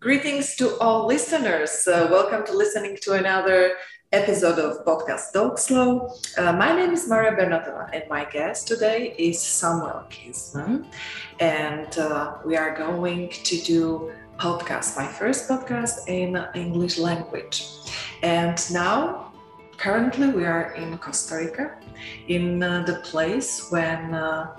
Greetings to all listeners. Uh, welcome to listening to another episode of podcast Talk Slow. Uh, my name is Maria Bernatova, and my guest today is Samuel Kinsman. And uh, we are going to do podcast, my first podcast in English language. And now, currently, we are in Costa Rica, in uh, the place when uh,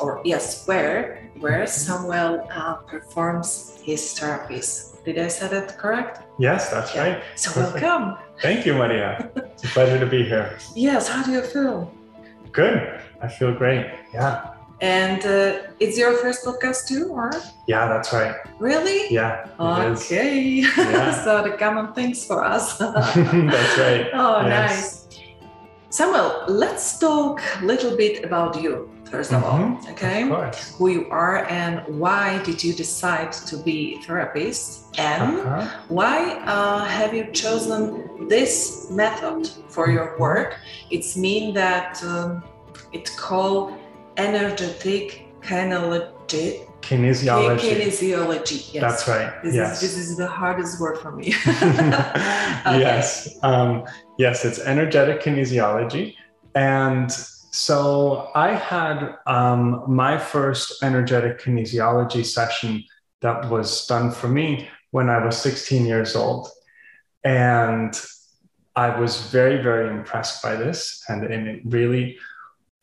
or yes, where where Samuel uh, performs his therapies. Did I say that correct? Yes, that's yeah. right. So Perfect. welcome. Thank you, Maria. It's a pleasure to be here. Yes. How do you feel? Good. I feel great. Yeah. And uh, it's your first podcast too, or? Yeah, that's right. Really? Yeah. Okay. Yeah. so the common things for us. that's right. Oh, yes. nice. Samuel, let's talk a little bit about you, 1st of mm-hmm. all. Okay. Of Who you are and why did you decide to be a therapist? And uh-huh. why uh, have you chosen this method for your mm-hmm. work? It's mean that um, it's called energetic kinesiology. Kinesiology. Kinesiology. Yes. That's right. This yes. Is, this is the hardest word for me. okay. Yes. Um, yes, it's energetic kinesiology. And so I had um, my first energetic kinesiology session that was done for me when I was 16 years old. And I was very, very impressed by this. And, and it really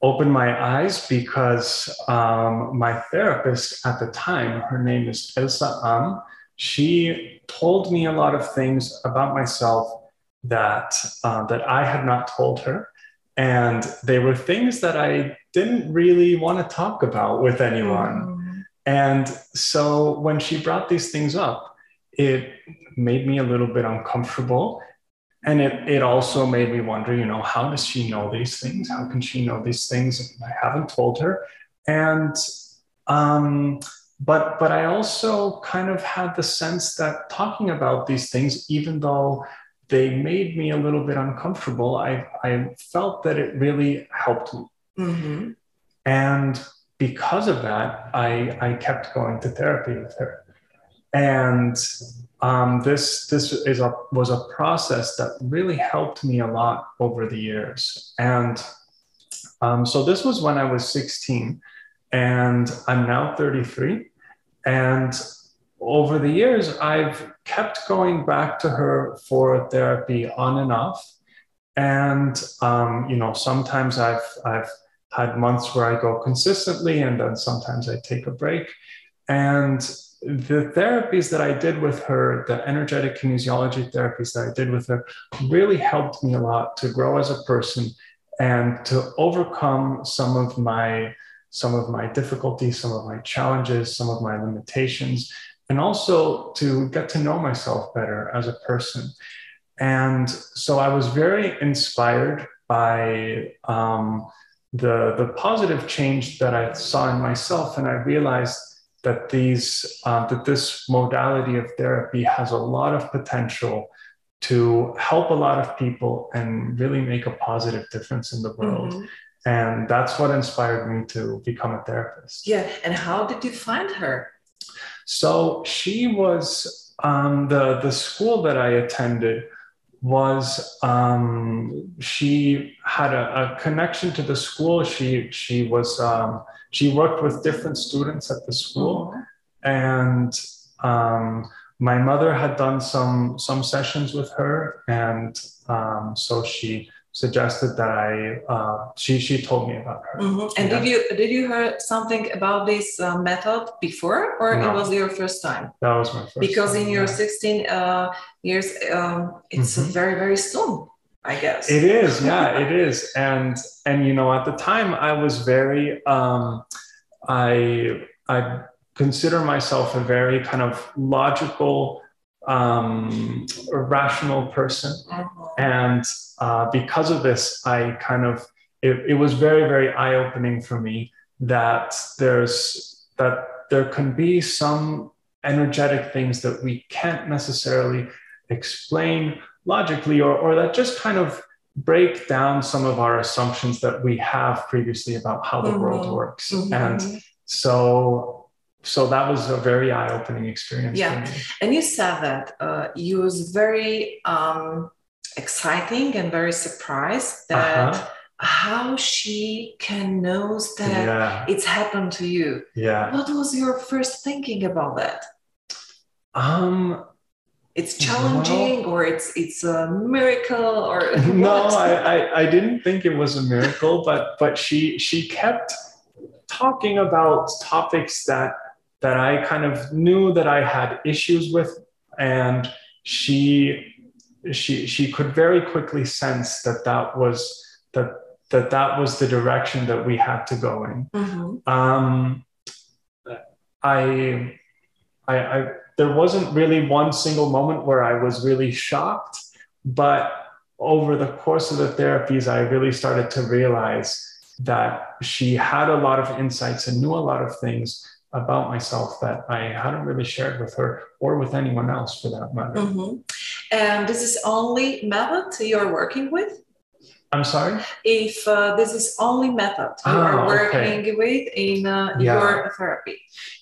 opened my eyes because um, my therapist at the time, her name is Elsa Am, she told me a lot of things about myself that uh, that I had not told her, and they were things that I didn't really want to talk about with anyone. Mm. And so when she brought these things up, it made me a little bit uncomfortable and it, it also made me wonder you know how does she know these things how can she know these things i haven't told her and um, but but i also kind of had the sense that talking about these things even though they made me a little bit uncomfortable i i felt that it really helped me mm-hmm. and because of that i i kept going to therapy with her and um, this this is a was a process that really helped me a lot over the years. And um, so this was when I was 16, and I'm now 33. And over the years, I've kept going back to her for therapy on and off. And um, you know, sometimes I've I've had months where I go consistently, and then sometimes I take a break. And the therapies that I did with her, the energetic kinesiology therapies that I did with her, really helped me a lot to grow as a person and to overcome some of my some of my difficulties, some of my challenges, some of my limitations, and also to get to know myself better as a person. And so I was very inspired by um, the the positive change that I saw in myself, and I realized that these uh, that this modality of therapy has a lot of potential to help a lot of people and really make a positive difference in the world. Mm-hmm. And that's what inspired me to become a therapist. Yeah. And how did you find her? So she was um, the the school that I attended was um, she had a, a, connection to the school. She she was um, she worked with different students at the school, mm-hmm. and um, my mother had done some some sessions with her, and um, so she suggested that I uh, she she told me about her. Mm-hmm. And yeah. did you did you hear something about this uh, method before, or no. it was your first time? That was my first. Because time, in your yeah. 16 uh, years, um, it's mm-hmm. very very soon. I guess it is. Yeah, it is. And and you know, at the time, I was very. Um, I I consider myself a very kind of logical, um, rational person, and uh, because of this, I kind of it, it was very very eye opening for me that there's that there can be some energetic things that we can't necessarily explain logically or, or that just kind of break down some of our assumptions that we have previously about how the mm-hmm. world works. Mm-hmm. And so so that was a very eye-opening experience yeah. and you said that uh, you was very um, exciting and very surprised that uh-huh. how she can knows that yeah. it's happened to you. Yeah. What was your first thinking about that? Um it's challenging well, or it's it's a miracle or no I, I i didn't think it was a miracle but but she she kept talking about topics that that I kind of knew that I had issues with, and she she she could very quickly sense that that was that that that was the direction that we had to go in. Mm-hmm. Um, I, I, I there wasn't really one single moment where I was really shocked, but over the course of the therapies, I really started to realize that she had a lot of insights and knew a lot of things about myself that I hadn't really shared with her or with anyone else for that matter. Mm-hmm. And this is only method you're working with? I'm sorry? If uh, this is only method you ah, are working okay. with in uh, yeah. your therapy.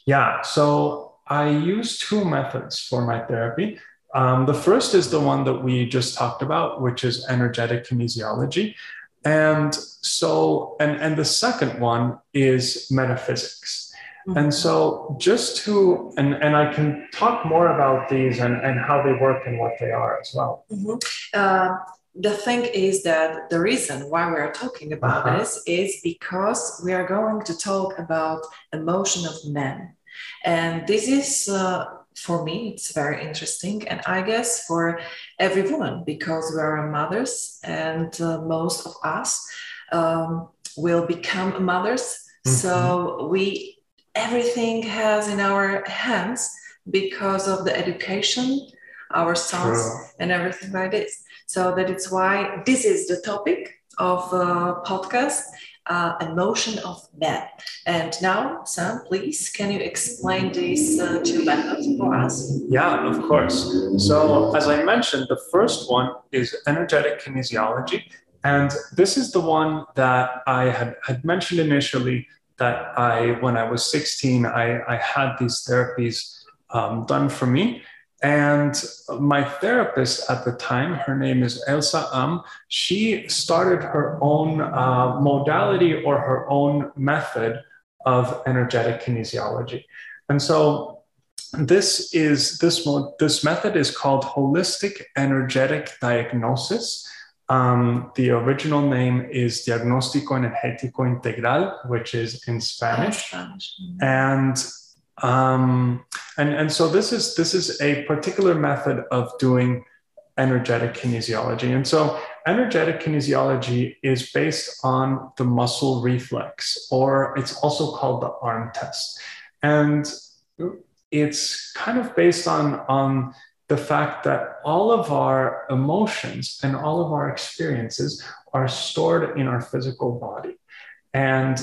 Yeah, so I use two methods for my therapy. Um, the first is the one that we just talked about, which is energetic kinesiology. And so, and, and the second one is metaphysics. Mm-hmm. And so, just to, and, and I can talk more about these and, and how they work and what they are as well. Mm-hmm. Uh, the thing is that the reason why we are talking about uh-huh. this is because we are going to talk about emotion of men. And this is uh, for me, it's very interesting. And I guess for every woman, because we are mothers and uh, most of us um, will become mothers. Mm-hmm. So we, everything has in our hands because of the education, our sons True. and everything like this. So that it's why this is the topic of uh, podcast uh, emotion of men. And now, Sam, please, can you explain these uh, two methods for us? Yeah, of course. So, as I mentioned, the first one is energetic kinesiology. And this is the one that I had, had mentioned initially that I, when I was 16, I, I had these therapies um, done for me. And my therapist at the time, her name is Elsa Am, she started her own uh, modality or her own method of energetic kinesiology. And so this is this this method is called holistic energetic diagnosis. Um, the original name is Diagnóstico Energético Integral, which is in Spanish. Spanish. And um, and, and so this is this is a particular method of doing energetic kinesiology. And so energetic kinesiology is based on the muscle reflex, or it's also called the arm test. And it's kind of based on, on the fact that all of our emotions and all of our experiences are stored in our physical body. And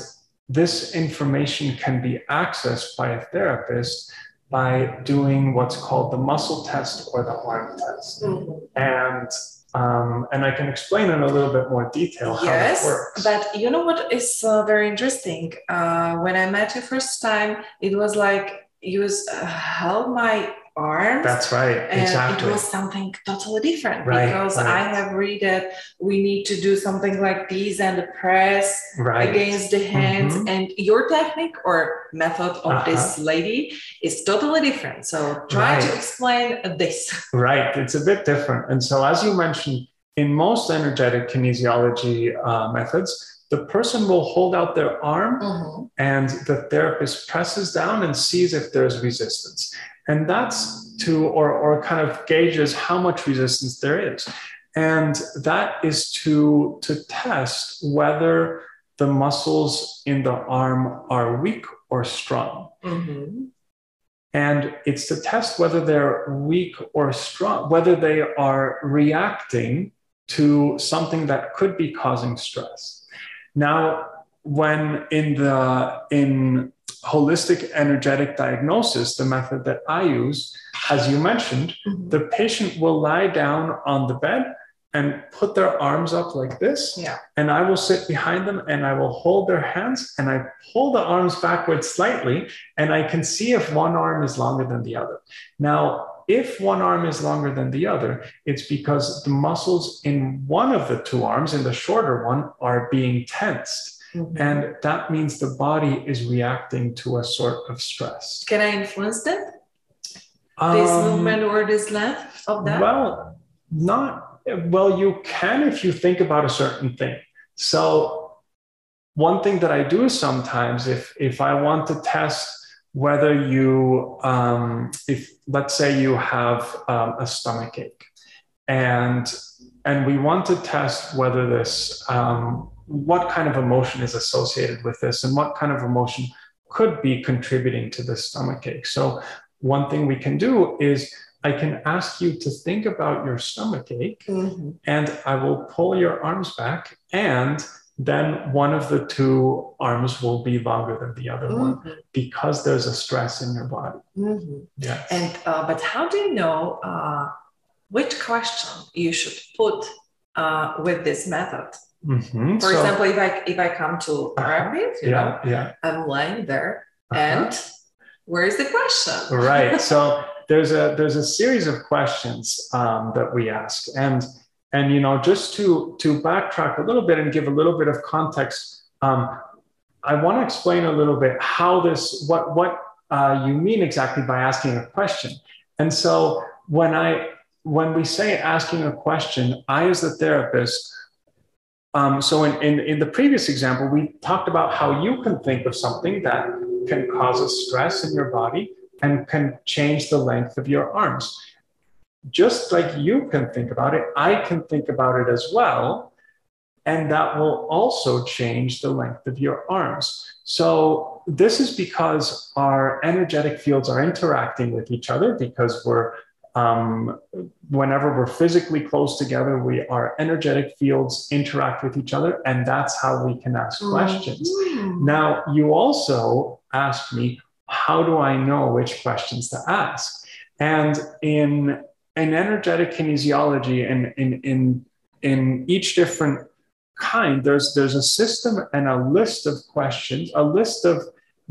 this information can be accessed by a therapist by doing what's called the muscle test or the arm test. Mm-hmm. And um, and I can explain in a little bit more detail how yes, works. But you know what is uh, very interesting? Uh, when I met you first time, it was like you was uh, held my arms. That's right. And exactly. it was something totally different right, because right. I have read that we need to do something like this and press right. against the hands. Mm-hmm. And your technique or method of uh-huh. this lady is totally different. So try to explain this. Right. It's a bit different. And so, as you mentioned, in most energetic kinesiology uh, methods, the person will hold out their arm mm-hmm. and the therapist presses down and sees if there's resistance. And that's to, or, or kind of gauges how much resistance there is. And that is to, to test whether the muscles in the arm are weak or strong. Mm-hmm. And it's to test whether they're weak or strong, whether they are reacting to something that could be causing stress. Now, when in the in holistic energetic diagnosis, the method that I use, as you mentioned, mm-hmm. the patient will lie down on the bed and put their arms up like this. Yeah. And I will sit behind them and I will hold their hands and I pull the arms backwards slightly and I can see if one arm is longer than the other. Now, if one arm is longer than the other, it's because the muscles in one of the two arms, in the shorter one, are being tensed. Mhm. And that means the body is reacting to a sort of stress. Can I influence that? This Um, movement or this length of that? Well, not well, you can if you think about a certain thing. So one thing that I do sometimes, if if I want to test whether you, um, if let's say you have um, a stomach ache, and and we want to test whether this, um, what kind of emotion is associated with this, and what kind of emotion could be contributing to the stomach ache. So one thing we can do is I can ask you to think about your stomach ache Mhm. and I will pull your arms back and then one of the two arms will be longer than the other one Mhm. because there's a stress in your body. Mhm. Yes. And uh, but how do you know uh, which question you should put uh, with this method? Mhm. For So- example, if I if I come to therapy, you know, yeah, yeah. I'm lying there, Uh-huh. and where is the question? right so there's a there's a series of questions um, that we ask and and you know just to to backtrack a little bit and give a little bit of context um, i want to explain a little bit how this what what uh, you mean exactly by asking a question and so when i when we say asking a question i as the therapist um, so in, in, in the previous example, we talked about how you can think of something that can cause a stress in your body and can change the length of your arms. Just like you can think about it, I can think about it as well. And that will also change the length of your arms. So, this is because our energetic fields are interacting with each other because we're um, whenever we're physically close together, we our energetic fields interact with each other, and that's how we can ask questions. Mhm. Now, you also asked me, how do I know which questions to ask? And in in energetic kinesiology, and in in in each different kind, there's there's a system and a list of questions, a list of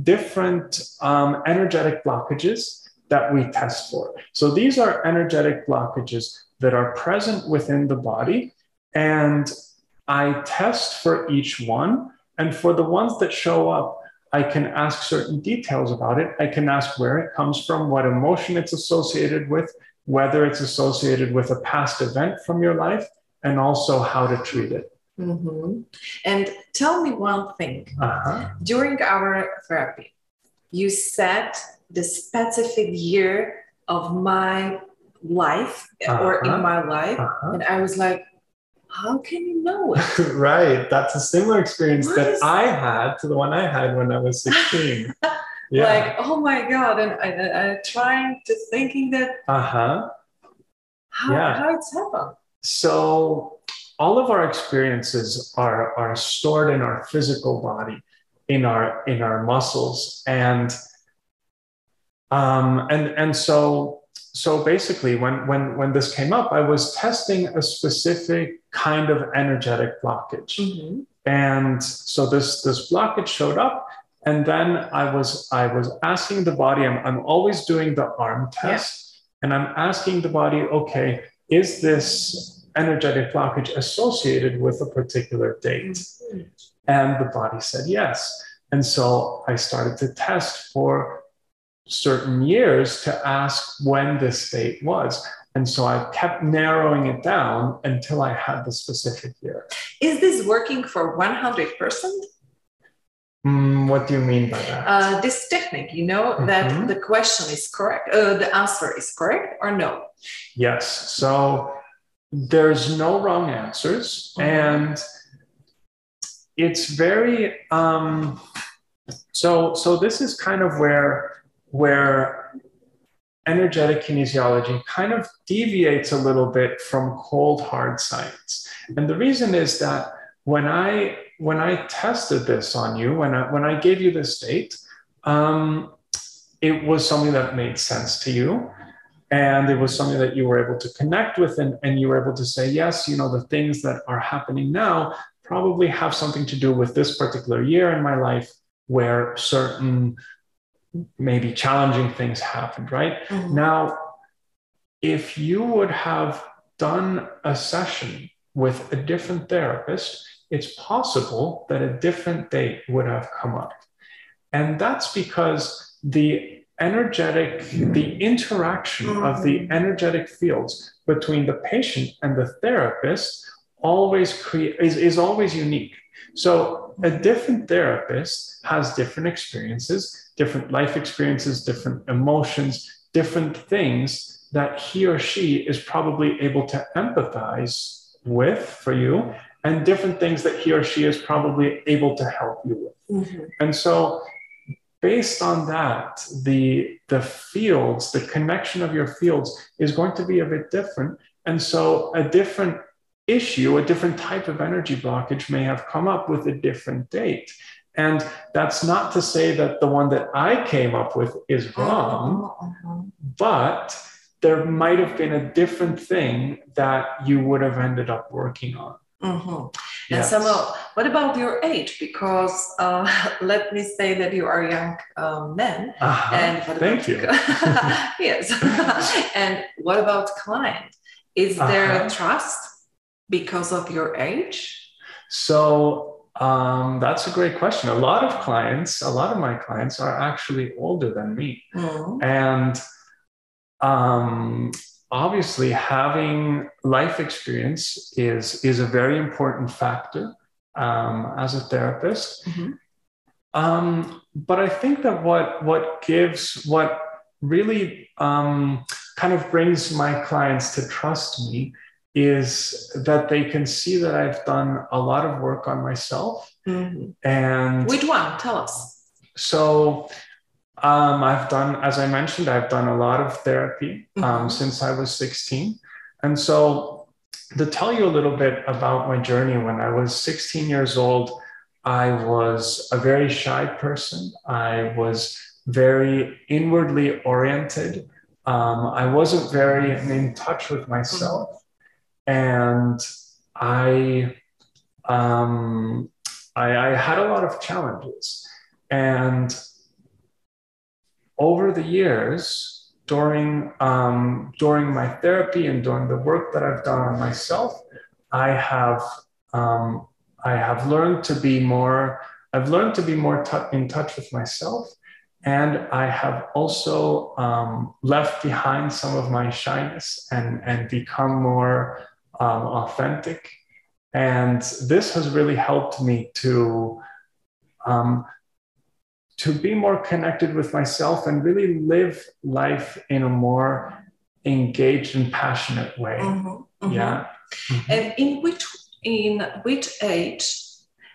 different um, energetic blockages that we test for. So these are energetic blockages that are present within the body. And I test for each one. And for the ones that show up, I can ask certain details about it. I can ask where it comes from, what emotion it's associated with, whether it's associated with a past event from your life, and also how to treat it. Mhm. And tell me one thing. Uh-huh. During our therapy, you said the specific year of my life or Uh-huh. in my life, Uh-huh. and I was like, how can you know it? right. That's a similar experience What that I had to the one I had when I was 16. yeah. Like, oh my god! And I, I, trying to thinking that uh-huh. how Yeah. how it's happened. So all of our experiences are, are stored in our physical body, in our in our muscles. And um, and and so so basically when when when this came up, I was testing a specific kind of energetic blockage. Mhm. and so this this blockage showed up and then i was i was asking the body i'm, I'm always doing the arm test. And i'm asking the body okay is this energetic blockage associated with a particular date? Mhm. and the body said yes. And so i started to test for certain years to ask when this date was. And so i kept narrowing it down until i had the specific year. Is this working for one hundred percent? Mm, what do you mean by that? Uh, this technique, you know that Mhm. the question is correct, uh, the answer is correct or no? yes. So there's no wrong answers, Mhm. and it's very. Um, so so this is kind of where where energetic kinesiology kind of deviates a little bit from cold hard science, and the reason is that when I when I tested this on you, when I when I gave you this date, um, it was something that made sense to you. and it was something that you were able to connect with and, and you were able to say yes you know the things that are happening now probably have something to do with this particular year in my life where certain maybe challenging things happened right Mhm. now if you would have done a session with a different therapist it's possible that a different date would have come up. And that's because the energetic, the interaction of mm-hmm. the energetic fields between the patient and the therapist always create is, is always unique. So a mm-hmm. different therapist has different experiences, different life experiences, different emotions, different things that he or she is probably able to empathize with for you, and different things that he or she is probably able to help you with. Mhm. And so based on that, the the fields, the connection of your fields is going to be a bit different. And so a different issue, a different type of energy blockage may have come up with a different date. And that's not to say that the one that I came up with is wrong, Mhm. but there might have been a different thing that you would have ended up working on. Mhm. And Yes. Samuel, what about your age? Because uh, let me say that you are a young um, man. Uh-huh. And Thank you. yes. and what about client? Is there Uh-huh. a trust because of your age? So um, that's a great question. A lot of clients, a lot of my clients are actually older than me. Mhm. And um, obviously, having life experience is, is a very important factor um, as a therapist. Mhm. Um, but I think that what, what gives, what really um, kind of brings my clients to trust me is that they can see that I've done a lot of work on myself. Mhm. And Which one? Tell us. so um, I've done, as I mentioned, I've done a lot of therapy um, Mhm. since I was 16. And so to tell you a little bit about my journey, when I was 16 years old, I was a very shy person. I was very inwardly oriented. Um, I wasn't very in touch with myself. And I, um, I, I had a lot of challenges. And over the years, during um, during my therapy and during the work that I've done on myself, I have um, I have learned to be more. I've learned to be more tou- in touch with myself, and I have also um, left behind some of my shyness and and become more um, authentic. And this has really helped me to um, to be more connected with myself and really live life in a more engaged and passionate way. Mhm. Mhm. Yeah. Mhm. And in which in which age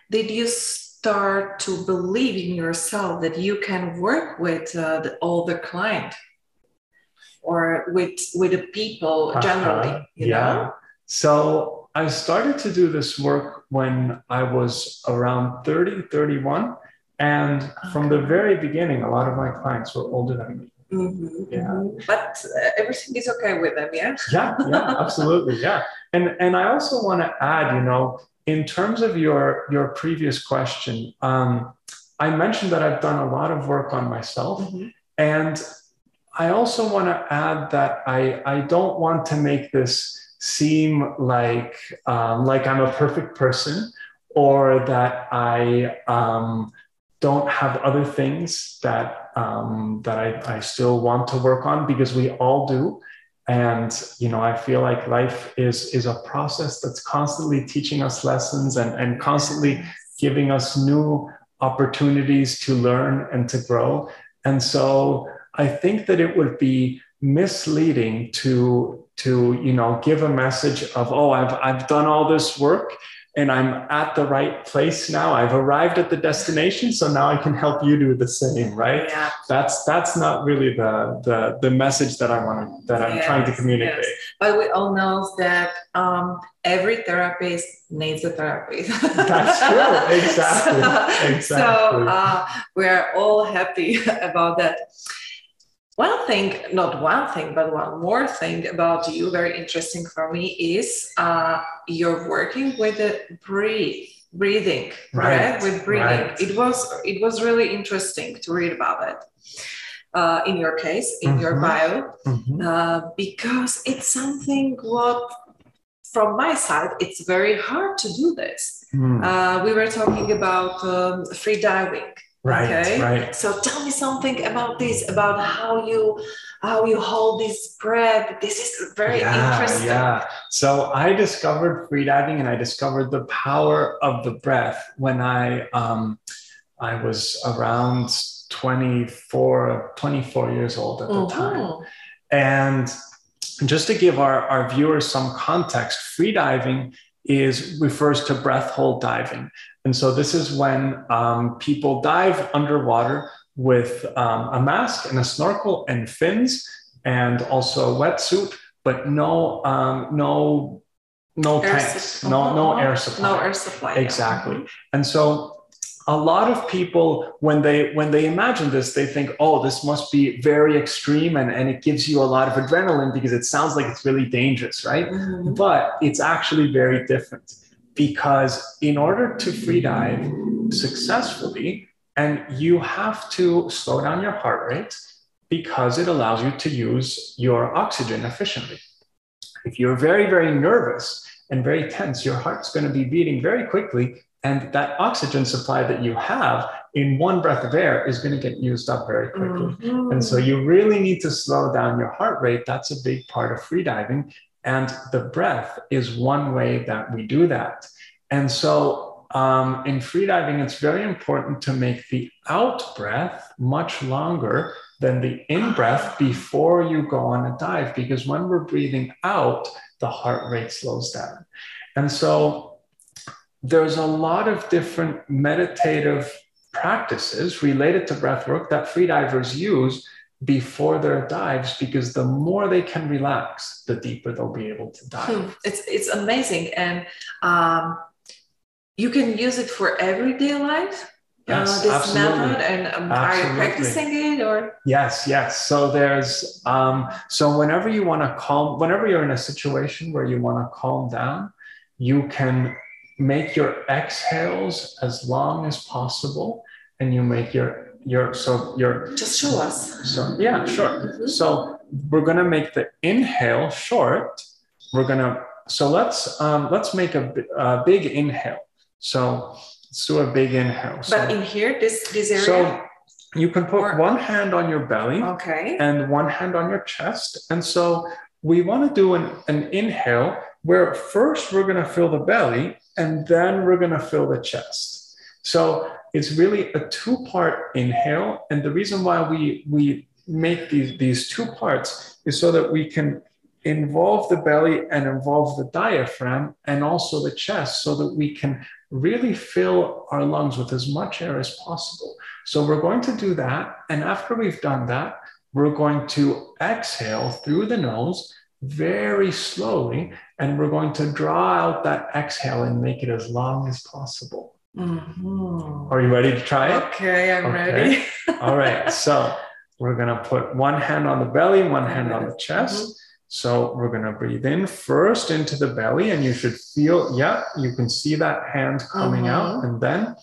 did you start to believe in yourself that you can work with uh, the, all the client or with with the people generally? Uh-huh. You yeah. know. So I started to do this work when I was around 30, 31. And from the very beginning, a lot of my clients were older than me. Mhm, Yeah. mhm. But uh, everything is okay with them, yeah. yeah yeah absolutely yeah and and i also want to add you know in terms of your your previous question um, i mentioned that i've done a lot of work on myself Mhm. and i also want to add that i i don't want to make this seem like um, like i'm a perfect person or that i um, don't have other things that um, that I, I still want to work on because we all do. And you know i feel like life is is a process that's constantly teaching us lessons and and constantly giving us new opportunities to learn and to grow. And so i think that it would be misleading to to you know give a message of oh i've i've done all this work and i'm at the right place now i've arrived at the destination so now i can help you do the same right Yeah. that's that's not really the the the message that I want that I'm trying to Yes, communicate. But we all know that um, every therapist needs a therapist. That's true. Exactly. So, Exactly. so uh, we're all happy about that. One thing, not one thing, but one more thing about you, very interesting for me, is uh, you're working with the breathe, breathing, right? With breathing. Right. It was it was really interesting to read about it. Uh, in your case, in mm-hmm. your bio, mm-hmm. uh, because it's something what, from my side, it's very hard to do this. Mm. Uh, we were talking about um, free diving Right. Okay. Right. So tell me something about this, about how you how you hold this breath. This is very yeah, interesting. Yeah. So I discovered freediving and I discovered the power of the breath when I um I was around 24, 24 years old at the mm-hmm. time. And just to give our, our viewers some context, freediving is refers to breath hold diving. And so this is when um, people dive underwater with um, a mask and a snorkel and fins and also a wetsuit, but no um, no no air tanks, no no air supply. No air supply. Exactly. Yeah. And so a lot of people when they when they imagine this they think oh this must be very extreme and, and it gives you a lot of adrenaline because it sounds like it's really dangerous right mm-hmm. but it's actually very different because in order to free dive successfully and you have to slow down your heart rate because it allows you to use your oxygen efficiently if you're very very nervous and very tense your heart's going to be beating very quickly and that oxygen supply that you have in one breath of air is going to get used up very quickly. Mm-hmm. And so you really need to slow down your heart rate. That's a big part of freediving. And the breath is one way that we do that. And so um, in freediving, it's very important to make the out breath much longer than the in breath before you go on a dive, because when we're breathing out, the heart rate slows down. And so there's a lot of different meditative practices related to breath work that freedivers use before their dives because the more they can relax, the deeper they'll be able to dive. Hmm. It's it's amazing, and um, you can use it for everyday life. Uh, yes, uh, this absolutely. method, and um, are you practicing it or? Yes, yes. So there's um, so whenever you want to calm, whenever you're in a situation where you want to calm down, you can make your exhales as long as possible and you make your your so your just show us. So yeah sure. Mm-hmm. so we're going to make the inhale short. We're going to so let's um let's make a, a big inhale. So let's do a big inhale. So, but in here this this area? So you can put or, one hand on your belly okay. and one hand on your chest. And so we want to do an, an inhale where first we're going to fill the belly and then we're going to fill the chest. So it's really a two part inhale. And the reason why we, we make these, these two parts is so that we can involve the belly and involve the diaphragm and also the chest so that we can really fill our lungs with as much air as possible. So we're going to do that. And after we've done that, we're going to exhale through the nose very slowly, and we're going to draw out that exhale and make it as long as possible. Mm-hmm. Are you ready to try it? Okay, I'm okay. ready. All right. So we're going to put one hand on the belly, one hand on the chest. Mm-hmm. So we're going to breathe in first into the belly, and you should feel, yeah, you can see that hand coming mm-hmm. out, and then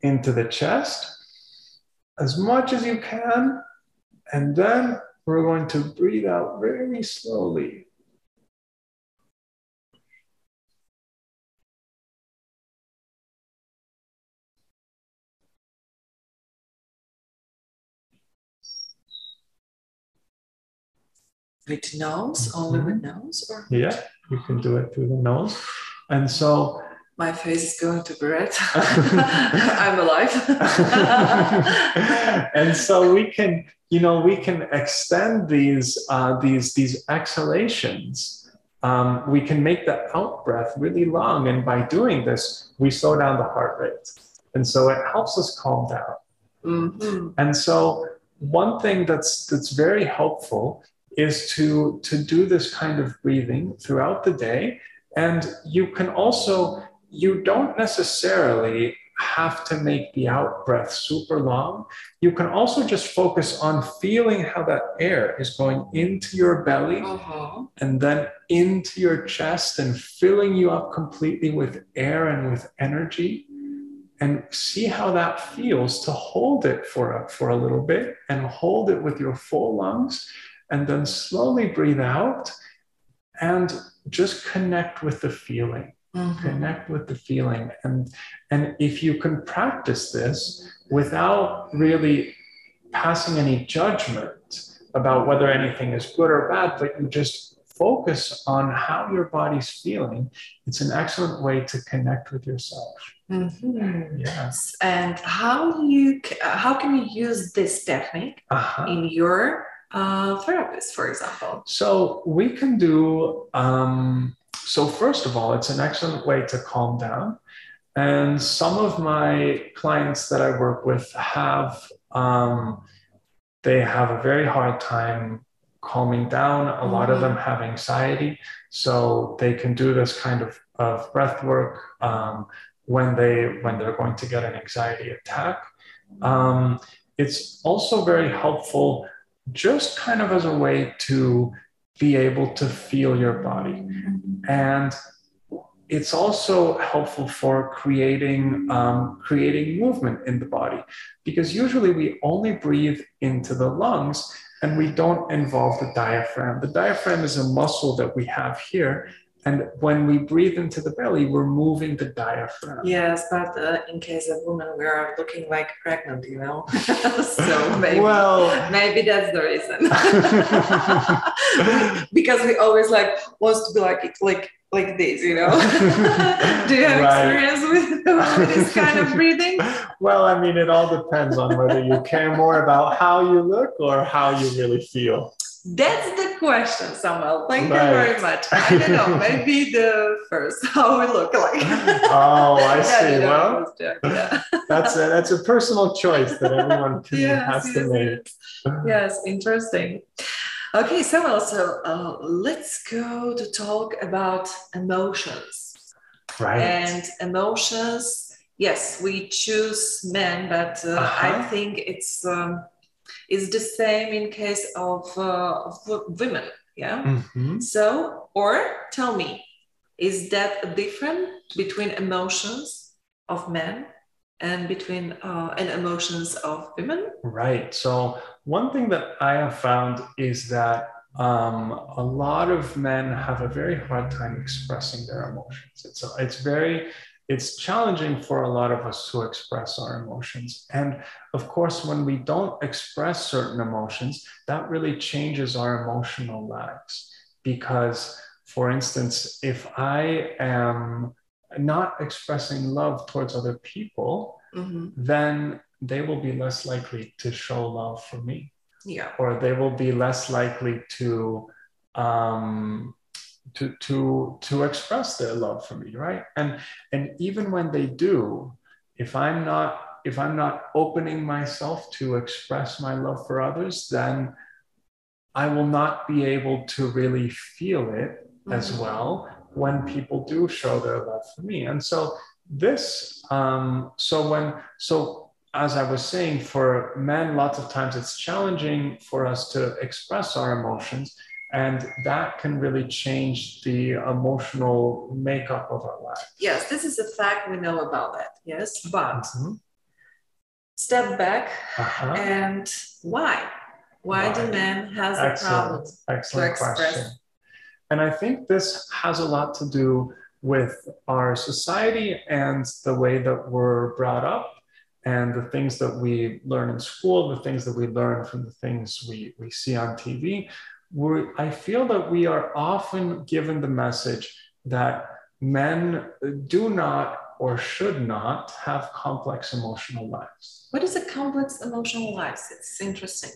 into the chest as much as you can. And then we're going to breathe out very slowly. With nose, mm-hmm. only with nose, or yeah, you can do it through the nose, and so my face is going to be red. I'm alive. and so we can you know, we can extend these uh, these these exhalations. Um, we can make the out breath really long, and by doing this, we slow down the heart rate, and so it helps us calm down. Mm-hmm. And so, one thing that's that's very helpful is to to do this kind of breathing throughout the day, and you can also you don't necessarily have to make the out breath super long. You can also just focus on feeling how that air is going into your belly Uh-huh. and then into your chest and filling you up completely with air and with energy. And see how that feels to hold it for a, for a little bit and hold it with your full lungs and then slowly breathe out and just connect with the feeling Mhm. connect with the feeling and and if you can practice this without really passing any judgment about whether anything is good or bad but you just focus on how your body's feeling it's an excellent way to connect with yourself Mhm. yes And how you uh, how can you use this technique uh-huh. in your uh, therapist, for example? So we can do, um, so first of all, it's an excellent way to calm down. And some of my clients that I work with have, um, they have a very hard time calming down. A lot of them have anxiety. So they can do this kind of, of breath work um, when, they, when they're going to get an anxiety attack. Um, it's also very helpful just kind of as a way to be able to feel your body. And it's also helpful for creating um, creating movement in the body because usually we only breathe into the lungs and we don't involve the diaphragm. The diaphragm is a muscle that we have here. And when we breathe into the belly, we're moving the diaphragm. Yes, but uh, in case of women, we are looking like pregnant, you know. so maybe Well, maybe that's the reason. because we always like wants to be like like like this, you know. Do you have Right. experience with, with this kind of breathing? well, I mean, it all depends on whether you care more about how you look or how you really feel. That's the question, Samuel. Thank Right. you very much. I don't know, maybe the first how we look like. Oh, I see. Well, it was joke, yeah. that's a, that's a personal choice that everyone can, Yes, has to make. yes, interesting. Okay, Samuel, so uh, let's go to talk about emotions. Right. And emotions, yes, we choose men, but uh, I Uh-huh. think it's um, it's the same in case of, uh, of women. Yeah. Mhm. So, or tell me, is that different between emotions of men and between uh, and emotions of women? Right. So one thing that I have found is that um, a lot of men have a very hard time expressing their emotions. It's it's very it's challenging for a lot of us to express our emotions. And of course, when we don't express certain emotions, that really changes our emotional lives. Because, for instance, if I am not expressing love towards other people, Mhm. then they will be less likely to show love for me, Yeah. or they will be less likely to um, to to to express their love for me, right? And and even when they do, if I'm not if I'm not opening myself to express my love for others, then I will not be able to really feel it as Mhm. well when people do show their love for me. And so this, um, so when, so as I was saying, for men, lots of times it's challenging for us to express our emotions, and that can really change the emotional makeup of our lives. Yes, this is a fact we know about that. Yes, but Mhm. step back Uh-huh. and why? Why do men has a problem? Excellent, excellent express. question. And I think this has a lot to do with our society and the way that we're brought up and the things that we learn in school, the things that we learn from the things we, we see on TV. We're, I feel that we are often given the message that men do not or should not have complex emotional lives. What is a complex emotional life? It's interesting.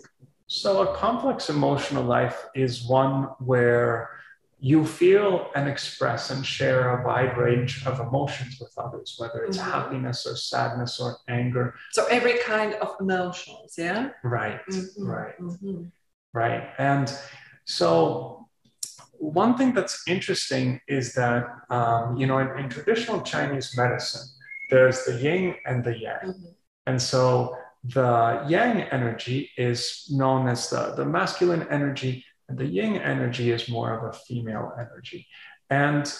So, a complex emotional life is one where you feel and express and share a wide range of emotions with others, whether it's Mhm. happiness or sadness or anger. So every kind of emotions, yeah. Right, Mhm, right, mhm. right. And so, one thing that's interesting is that, um, you know, in, in traditional Chinese medicine, there's the yin and the yang. Mm-hmm. And so the yang energy is known as the, the masculine energy, and the yin energy is more of a female energy. And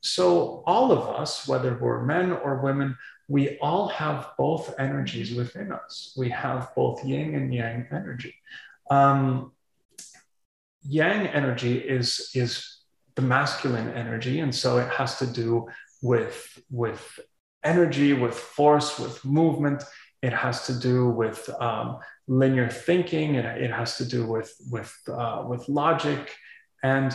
so, all of us, whether we're men or women, we all have both energies within us. We have both yin and yang energy. Um, yang energy is, is the masculine energy, and so it has to do with, with energy, with force, with movement. It has to do with um, linear thinking. It, it has to do with with uh, with logic, and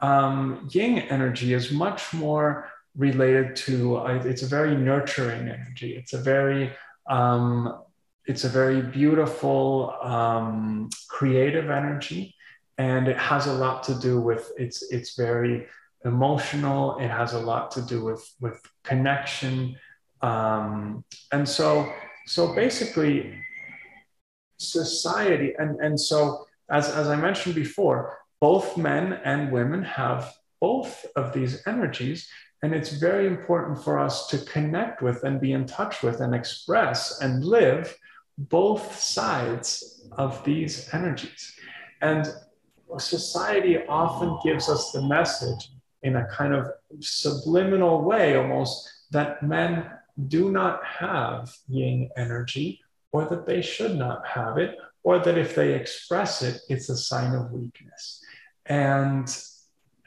um, energy is much more related to. Uh, it's a very nurturing energy. It's a very um, it's a very beautiful, um, creative energy, and it has a lot to do with it's it's very emotional. It has a lot to do with with connection, um, and so so basically, society and and so as as I mentioned before, both men and women have both of these energies. And it's very important for us to connect with and be in touch with and express and live both sides of these energies. And society often gives us the message in a kind of subliminal way almost that men do not have yin energy or that they should not have it or that if they express it it's a sign of weakness. And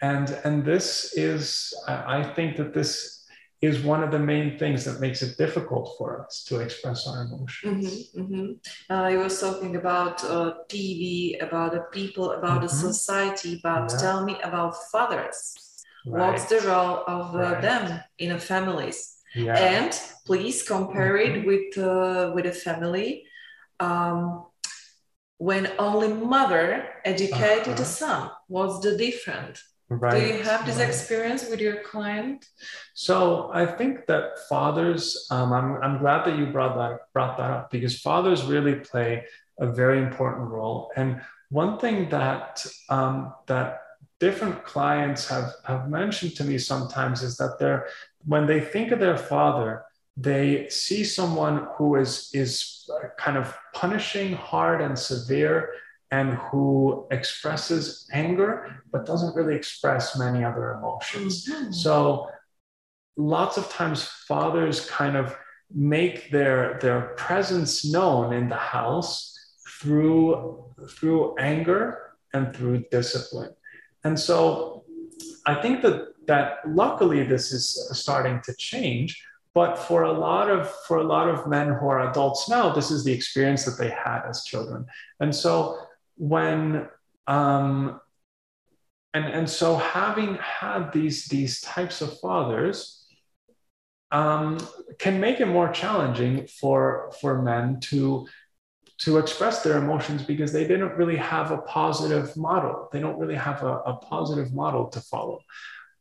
and and this is i think that this is one of the main things that makes it difficult for us to express our emotions. Mm-hmm, mm-hmm. Uh, you were talking about uh, TV, about the people, about mm-hmm. the society, but yeah. tell me about fathers. Right. What's the role of uh, right. them in a families? Yeah. And please compare it mm-hmm. with uh, with a family. Um, when only mother educated uh-huh. a son, what's the difference? Right. Do you have this right. experience with your client? So I think that fathers, um, I'm, I'm glad that you brought that brought that up because fathers really play a very important role. And one thing that um, that different clients have have mentioned to me sometimes is that they're when they think of their father, they see someone who is is kind of punishing hard and severe and who expresses anger but doesn't really express many other emotions. Mm-hmm. So lots of times fathers kind of make their their presence known in the house through through anger and through discipline. And so I think that that luckily this is starting to change but for a lot of for a lot of men who are adults now this is the experience that they had as children and so when um, and and so having had these these types of fathers um, can make it more challenging for for men to to express their emotions because they didn't really have a positive model. They don't really have a, a positive model to follow.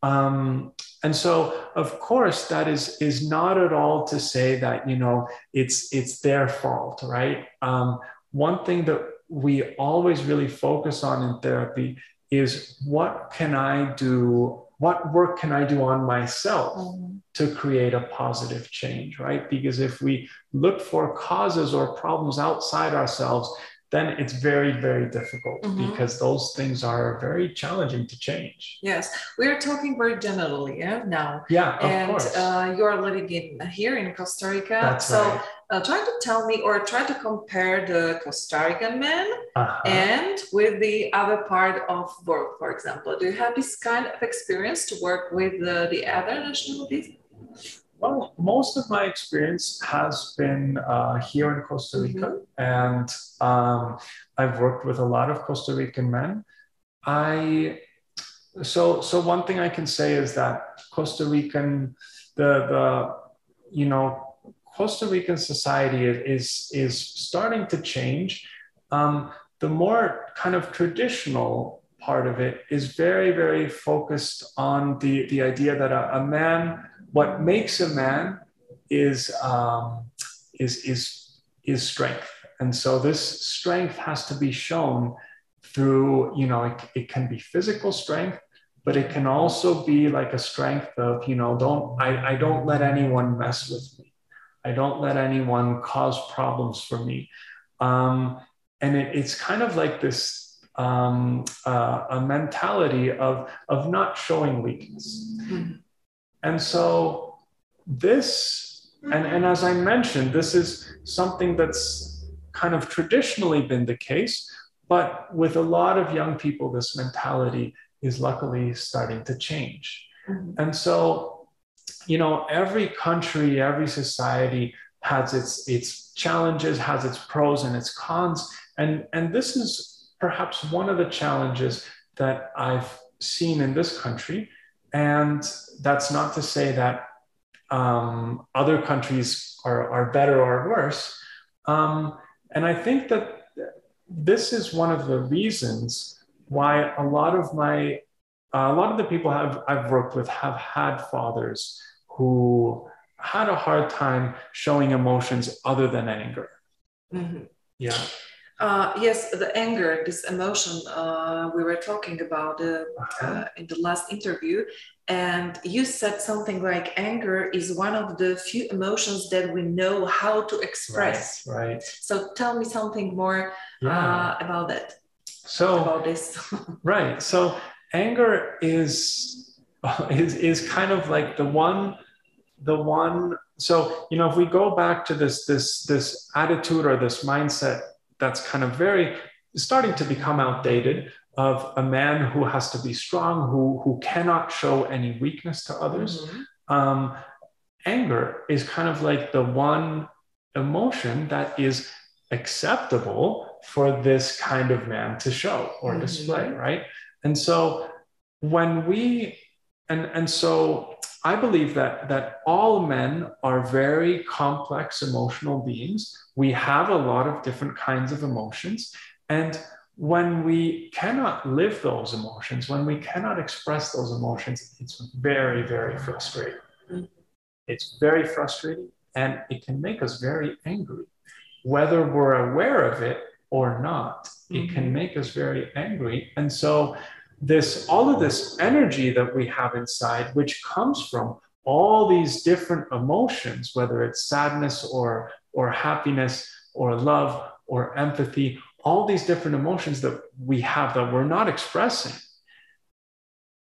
Um, and so of course that is is not at all to say that you know it's it's their fault right? Um, one thing that we always really focus on in therapy is what can I do? What work can I do on myself mm-hmm. to create a positive change, right? Because if we look for causes or problems outside ourselves, then it's very very difficult mm-hmm. because those things are very challenging to change yes we're talking very generally yeah now yeah and uh, you're living in here in costa rica That's so right. Uh, try to tell me or try to compare the costa rican men uh-huh. and with the other part of work for example do you have this kind of experience to work with uh, the other nationalities well, most of my experience has been uh, here in Costa Rica, mm-hmm. and um, I've worked with a lot of Costa Rican men. I so so one thing I can say is that Costa Rican the the you know Costa Rican society is is starting to change. Um, the more kind of traditional part of it is very very focused on the the idea that a, a man what makes a man is um, is is is strength, and so this strength has to be shown through you know it, it can be physical strength, but it can also be like a strength of, you know, don't, I, I don't let anyone mess with me. I don't let anyone cause problems for me. Um, and it, it's kind of like this um, uh, a mentality of, of not showing weakness. Mm-hmm. And so this, and, and as I mentioned, this is something that's kind of traditionally been the case, but with a lot of young people, this mentality is luckily starting to change. Mm-hmm. And so, you know, every country, every society has its its challenges, has its pros and its cons. And, and this is perhaps one of the challenges that I've seen in this country. And that's not to say that um, other countries are, are better or worse. Um, and I think that this is one of the reasons why a lot of my uh, a lot of the people have, I've worked with have had fathers who had a hard time showing emotions other than anger. Mm-hmm. Yeah. Uh, yes, the anger, this emotion uh, we were talking about uh, uh, in the last interview, and you said something like anger is one of the few emotions that we know how to express. Right. right. So tell me something more yeah. Uh, about that. So about this. right. So anger is is is kind of like the one the one so you know if we go back to this this this attitude or this mindset that's kind of very starting to become outdated of a man who has to be strong who who cannot show any weakness to others mm-hmm. um, anger is kind of like the one emotion that is acceptable for this kind of man to show or mm-hmm. display right and so when we and and so I believe that that all men are very complex emotional beings. We have a lot of different kinds of emotions, and when we cannot live those emotions, when we cannot express those emotions, it's very very frustrating. It's very frustrating, and it can make us very angry, whether we're aware of it or not. It mm-hmm. can make us very angry, and so this all of this energy that we have inside which comes from all these different emotions whether it's sadness or or happiness or love or empathy all these different emotions that we have that we're not expressing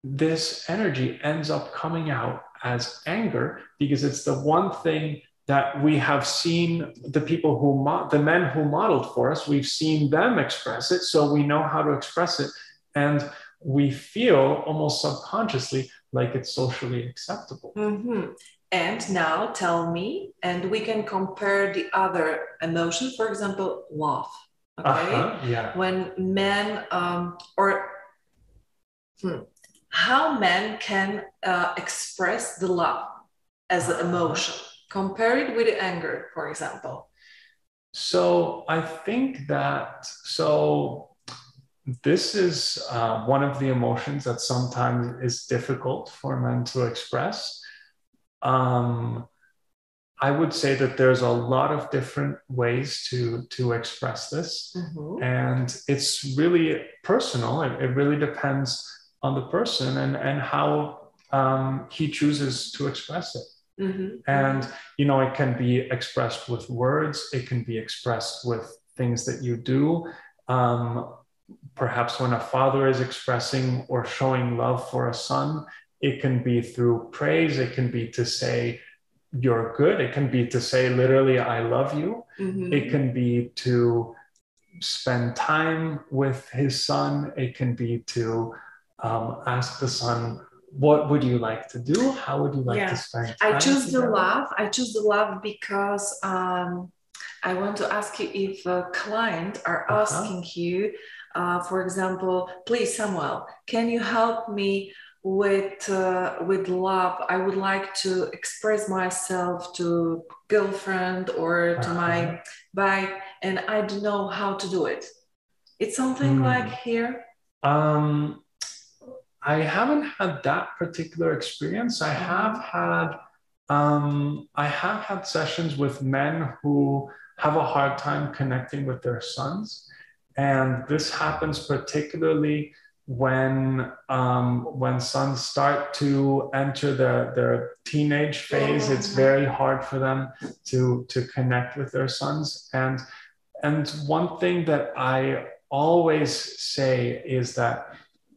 this energy ends up coming out as anger because it's the one thing that we have seen the people who mo- the men who modeled for us we've seen them express it so we know how to express it. And we feel almost subconsciously like it's socially acceptable. Mm-hmm. And now tell me, and we can compare the other emotion, for example, love. Okay. Uh-huh, yeah. When men, um, or hmm, how men can uh, express the love as an uh-huh. emotion, compare it with anger, for example. So I think that, so this is uh, one of the emotions that sometimes is difficult for men to express. Um, I would say that there's a lot of different ways to to express this, mm-hmm. and it's really personal. It, it, really depends on the person and and how um, he chooses to express it. Mm-hmm. And you know, it can be expressed with words. It can be expressed with things that you do. Um, perhaps when a father is expressing or showing love for a son, it can be through praise, it can be to say, you're good, it can be to say, literally, I love you, mm-hmm. it can be to spend time with his son, it can be to um, ask the son, what would you like to do? How would you like yeah. to spend time? I choose together? the love. I choose the love because um, I want to ask you if a client are uh-huh. asking you uh, for example, please, Samuel, can you help me with uh, with love? I would like to express myself to girlfriend or to uh-huh. my wife, and I don't know how to do it. It's something mm. like here. Um, I haven't had that particular experience. I uh-huh. have had um, I have had sessions with men who have a hard time connecting with their sons. And this happens particularly when um, when sons start to enter their, their teenage phase, it's very hard for them to to connect with their sons. And and one thing that I always say is that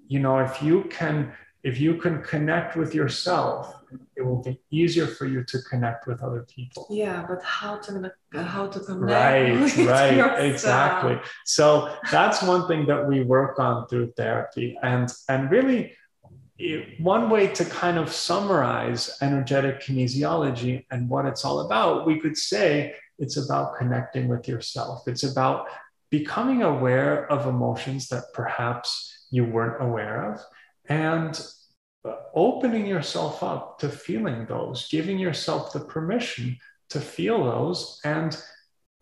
you know if you can if you can connect with yourself, it will be easier for you to connect with other people. Yeah, but how to how to connect? Right, right, yourself. exactly. So that's one thing that we work on through therapy, and and really, it- one way to kind of summarize energetic kinesiology and what it's all about, we could say it's about connecting with yourself. It's about becoming aware of emotions that perhaps you weren't aware of, and opening yourself up to feeling those, giving yourself the permission to feel those, and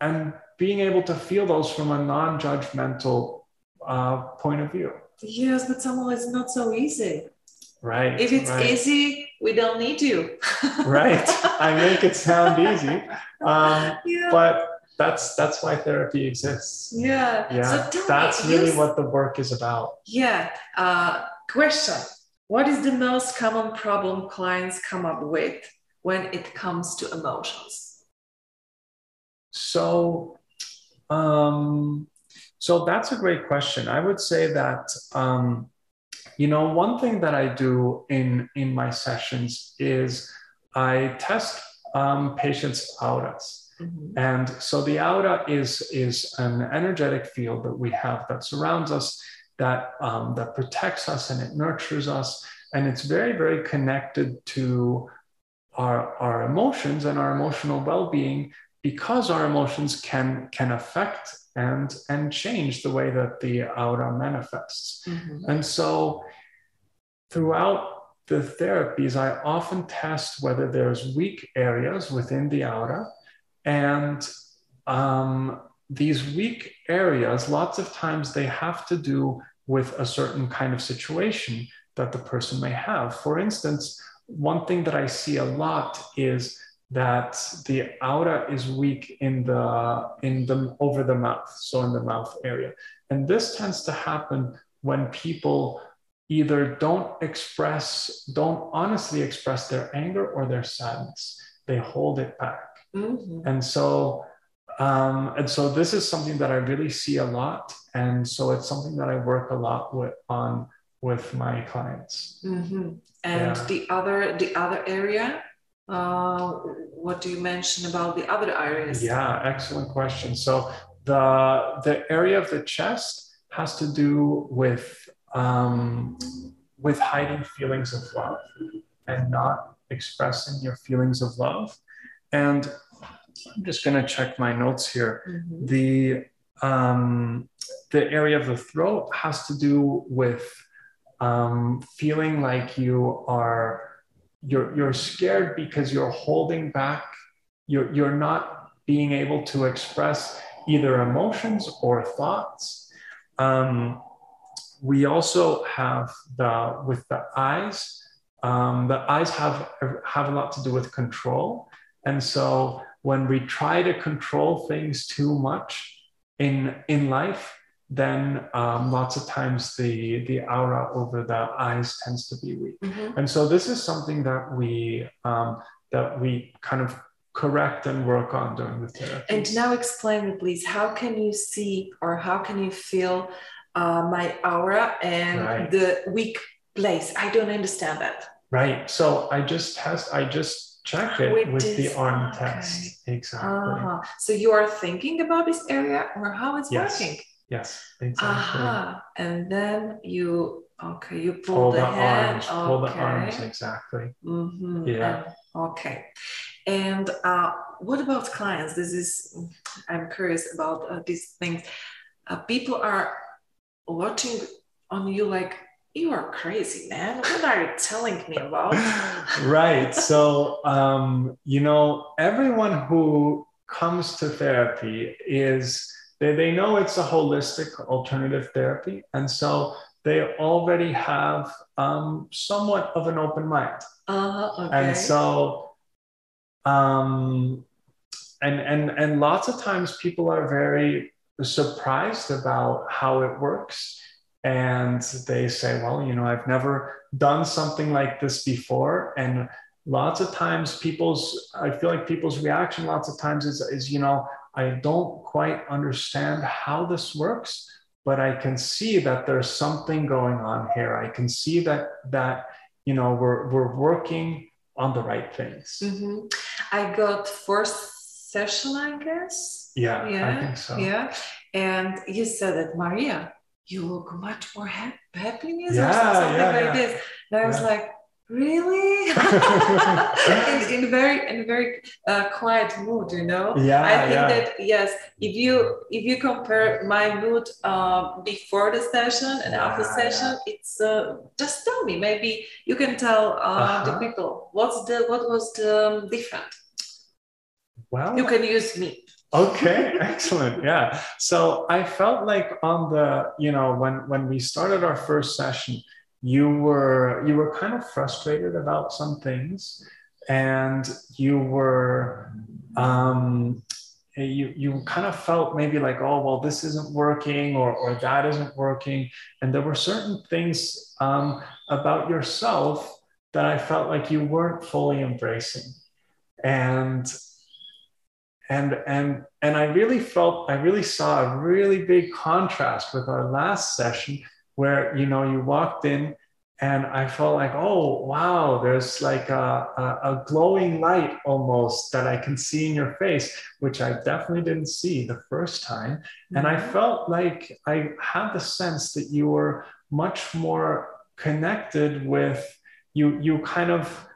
and being able to feel those from a non-judgmental uh, point of view. Yes, but somehow it's not so easy. Right. If it's right, easy, we don't need you. Right. I make it sound easy, um, yeah. but that's that's why therapy exists. yeah. Yeah, So tell that's me, really yes- what the work is about. Yeah. Uh, question What is the most common problem clients come up with when it comes to emotions? So, um, so that's a great question. I would say that um, you know one thing that I do in in my sessions is I test um, patients' auras. Mhm. And so the aura is, is an energetic field that we have that surrounds us, that, um, that protects us and it nurtures us. And it's very, very connected to our, our emotions and our emotional well-being because our emotions can, can affect and, and change the way that the aura manifests. Mhm. And so throughout the therapies, I often test whether there's weak areas within the aura. And um, these weak areas, lots of times they have to do with a certain kind of situation that the person may have. For instance, one thing that I see a lot is that the aura is weak in the in the over the mouth, so in the mouth area. And this tends to happen when people either don't express, don't honestly express their anger or their sadness. They hold it back. Mhm. And so, um, and so this is something that I really see a lot. And so it's something that I work a lot with on with my clients. Mhm. And Yeah. the other the other area, uh, what do you mention about the other areas? Yeah, excellent question. So the the area of the chest has to do with um, with hiding feelings of love and not expressing your feelings of love. And I'm just going to check my notes here. Mhm. The um, the area of the throat has to do with um, feeling like you are you're you're scared because you're holding back. You're you're not being able to express either emotions or thoughts. Um, we also have the with the eyes. Um, the eyes have have a lot to do with control, and so when we try to control things too much in in life, then um, lots of times the the aura over the eyes tends to be weak. Mhm. And so this is something that we um, that we kind of correct and work on during the therapy. And now explain me, please, how can you see or how can you feel uh, my aura and Right. the weak place? I don't understand that. right. So I just test. I just check it With with, the arm okay. test. Exactly. Uh-huh. So you are thinking about this area or how it's Yes, working? Yes. Exactly. Aha. And then you okay, you pull, Pull the, the, arms. Pull the arms. Exactly. Mhm. Yeah. And- okay. And uh, what about clients? This is, I'm curious about uh, these things. Uh, people are watching on you like, you are crazy, man. What are you telling me about? right. So, um, you know, everyone who comes to therapy is they, they know it's a holistic alternative therapy. And so they already have um, somewhat of an open mind. Uh-huh, okay. And so, um, and, and, and lots of times people are very surprised about how it works. And they say, well, you know, I've never done something like this before. And lots of times people's, I feel like people's reaction lots of times is, is you know, I don't quite understand how this works, but I can see that there's something going on here. I can see that, that, you know, we're, we're working on the right things. Mm-hmm. I got first session, I guess. Yeah, yeah, I think so. Yeah. And you said that, Maria, you look much more happy, happiness yeah, or something yeah, like yeah. this. And I was like, really? in, in very in very uh, quiet mood, you know. Yeah, I think that yes, if you if you compare my mood uh, before the session and after Yeah, session, it's uh, just tell me. Maybe you can tell uh, the Uh-huh. people what's the what was the um, different. Well, You can use me. Okay excellent yeah. So i felt like on the you know when when we started our first session you were you were kind of frustrated about some things and you were um you you kind of felt maybe like oh well this isn't working or or that isn't working. And there were certain things um about yourself that i felt like you weren't fully embracing. And and and and i really felt i really saw a really big contrast with our last session where you know you walked in and i felt like oh wow there's like a, a, a glowing light almost that i can see in your face which i definitely didn't see the first time. And i mm-hmm. felt like i had the sense that you were much more connected with you you kind of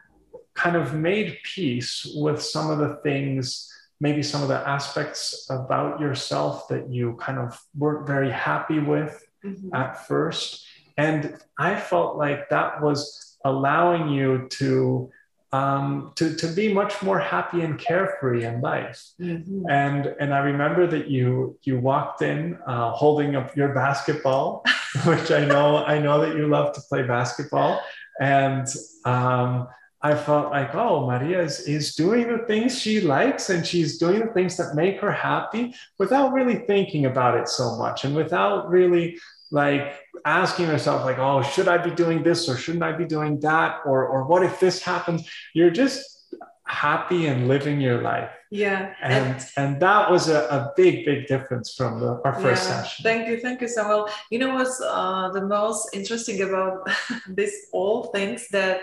kind of made peace with some of the things maybe some of the aspects about yourself that you kind of weren't very happy with Mhm. at first. And I felt like that was allowing you to, um, to, to be much more happy and carefree in life. Mhm. And, and I remember that you, you walked in uh, holding up your basketball, which I know, I know that you love to play basketball. And, um, I felt like, oh, Maria is, is doing the things she likes and she's doing the things that make her happy without really thinking about it so much and without really like asking herself, like, oh, should I be doing this or shouldn't I be doing that? Or, or what if this happens? You're just happy and living your life. Yeah. And, and that was a, a big, big difference from the, our first Yeah, session. Thank you, thank you, Samuel. You know what's uh, the most interesting about this all things that